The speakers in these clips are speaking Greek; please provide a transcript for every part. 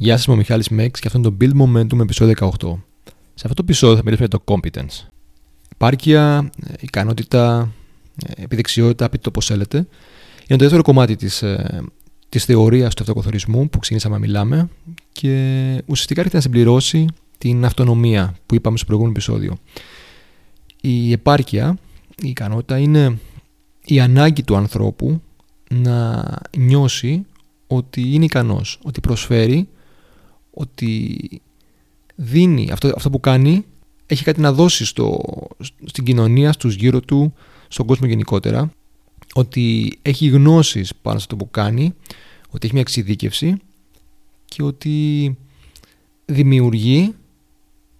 Γεια σας, είμαι ο Μιχάλης Μέξ και αυτό είναι το Build Momentum επεισόδιο 18. Σε αυτό το επεισόδιο θα μιλήσουμε για το competence. Επάρκεια, ε, ικανότητα, ε, επιδεξιότητα, πείτε το πώς θέλετε. Είναι το δεύτερο κομμάτι της, ε, της θεωρίας του αυτοκοθορισμού που ξεκινήσαμε να μιλάμε και ουσιαστικά έρχεται να συμπληρώσει την αυτονομία που είπαμε στο προηγούμενο επεισόδιο. Η επάρκεια, η ικανότητα είναι η ανάγκη του ανθρώπου να νιώσει ότι είναι ικανός, ότι προσφέρει ότι δίνει αυτό, αυτό που κάνει έχει κάτι να δώσει στο, στην κοινωνία, στους γύρω του, στον κόσμο γενικότερα ότι έχει γνώσεις πάνω σε αυτό που κάνει ότι έχει μια εξειδίκευση και ότι δημιουργεί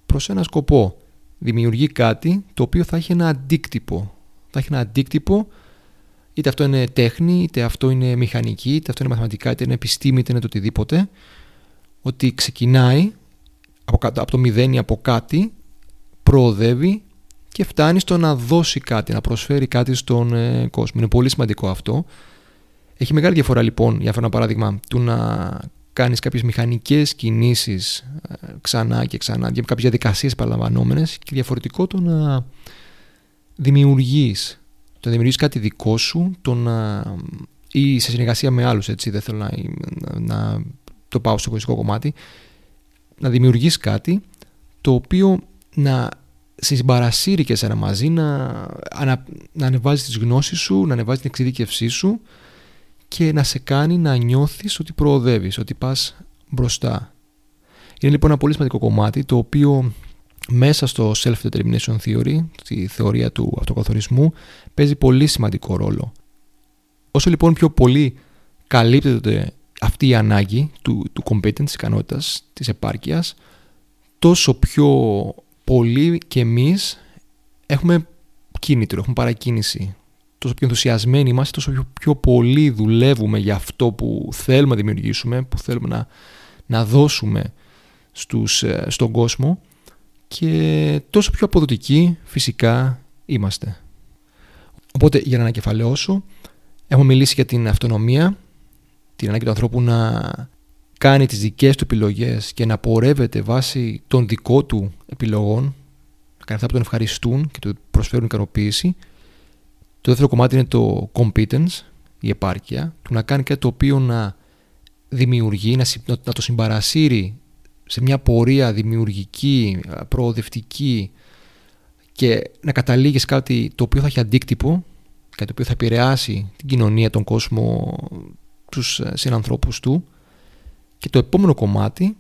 προς ένα σκοπό. Δημιουργεί κάτι το οποίο θα έχει ένα αντίκτυπο. Θα έχει ένα αντίκτυπο είτε αυτό είναι τέχνη, είτε αυτό είναι μηχανική, είτε αυτό είναι μαθηματικά, είτε είναι επιστήμη, είτε είναι το οτιδήποτε ότι ξεκινάει από, από το μηδέν ή από κάτι, προοδεύει και φτάνει στο να δώσει κάτι, να προσφέρει κάτι στον ε, κόσμο. Είναι πολύ σημαντικό αυτό. Έχει μεγάλη διαφορά λοιπόν, για αυτό ένα παράδειγμα, του να κάνεις κάποιες μηχανικές κινήσεις ε, ξανά και ξανά, για κάποιες διαδικασίες παραλαμβανόμενες και διαφορετικό το να δημιουργείς, το να δημιουργείς κάτι δικό σου, το να ή σε συνεργασία με άλλους, έτσι, δεν θέλω να, να το πάω στο εγωιστικό κομμάτι, να δημιουργείς κάτι το οποίο να συμπαρασύρει και εσένα μαζί, να, να, να ανεβάζει τις γνώσεις σου, να ανεβάζει την εξειδίκευσή σου και να σε κάνει να νιώθεις ότι προοδεύεις, ότι πας μπροστά. Είναι λοιπόν ένα πολύ σημαντικό κομμάτι το οποίο μέσα στο self-determination theory, τη θεωρία του αυτοκαθορισμού, παίζει πολύ σημαντικό ρόλο. Όσο λοιπόν πιο πολύ καλύπτεται αυτή η ανάγκη του, του competence, της ικανότητας, της επάρκειας, τόσο πιο πολύ και εμείς έχουμε κίνητρο, έχουμε παρακίνηση. Τόσο πιο ενθουσιασμένοι είμαστε, τόσο πιο, πιο πολύ δουλεύουμε για αυτό που θέλουμε να δημιουργήσουμε, που θέλουμε να, να δώσουμε στους, ε, στον κόσμο και τόσο πιο αποδοτικοί φυσικά είμαστε. Οπότε για να ανακεφαλαιώσω, έχουμε μιλήσει για την αυτονομία, την ανάγκη του ανθρώπου να κάνει τις δικές του επιλογές και να πορεύεται βάσει των δικών του επιλογών, να κάνει αυτά που τον ευχαριστούν και του προσφέρουν ικανοποίηση. Το δεύτερο κομμάτι είναι το competence, η επάρκεια, του να κάνει κάτι το οποίο να δημιουργεί, να, να το συμπαρασύρει σε μια πορεία δημιουργική, προοδευτική και να καταλήγει σε κάτι το οποίο θα έχει αντίκτυπο, κάτι το οποίο θα επηρεάσει την κοινωνία, τον κόσμο, τους ε, συνανθρώπους του και το επόμενο κομμάτι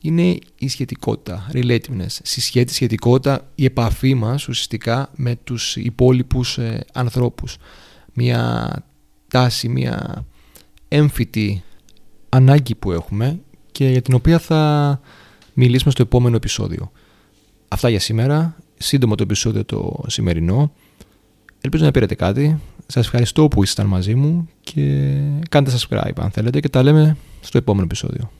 είναι η σχετικότητα, relativeness, συσχέτη σχετικότητα, η επαφή μας ουσιαστικά με τους υπόλοιπους ε, ανθρώπους. Μια τάση, μια έμφυτη ανάγκη που έχουμε και για την οποία θα μιλήσουμε στο επόμενο επεισόδιο. Αυτά για σήμερα. Σύντομο το επεισόδιο το σημερινό. Ελπίζω να πήρατε κάτι. Σας ευχαριστώ που ήσασταν μαζί μου και κάντε subscribe αν θέλετε και τα λέμε στο επόμενο επεισόδιο.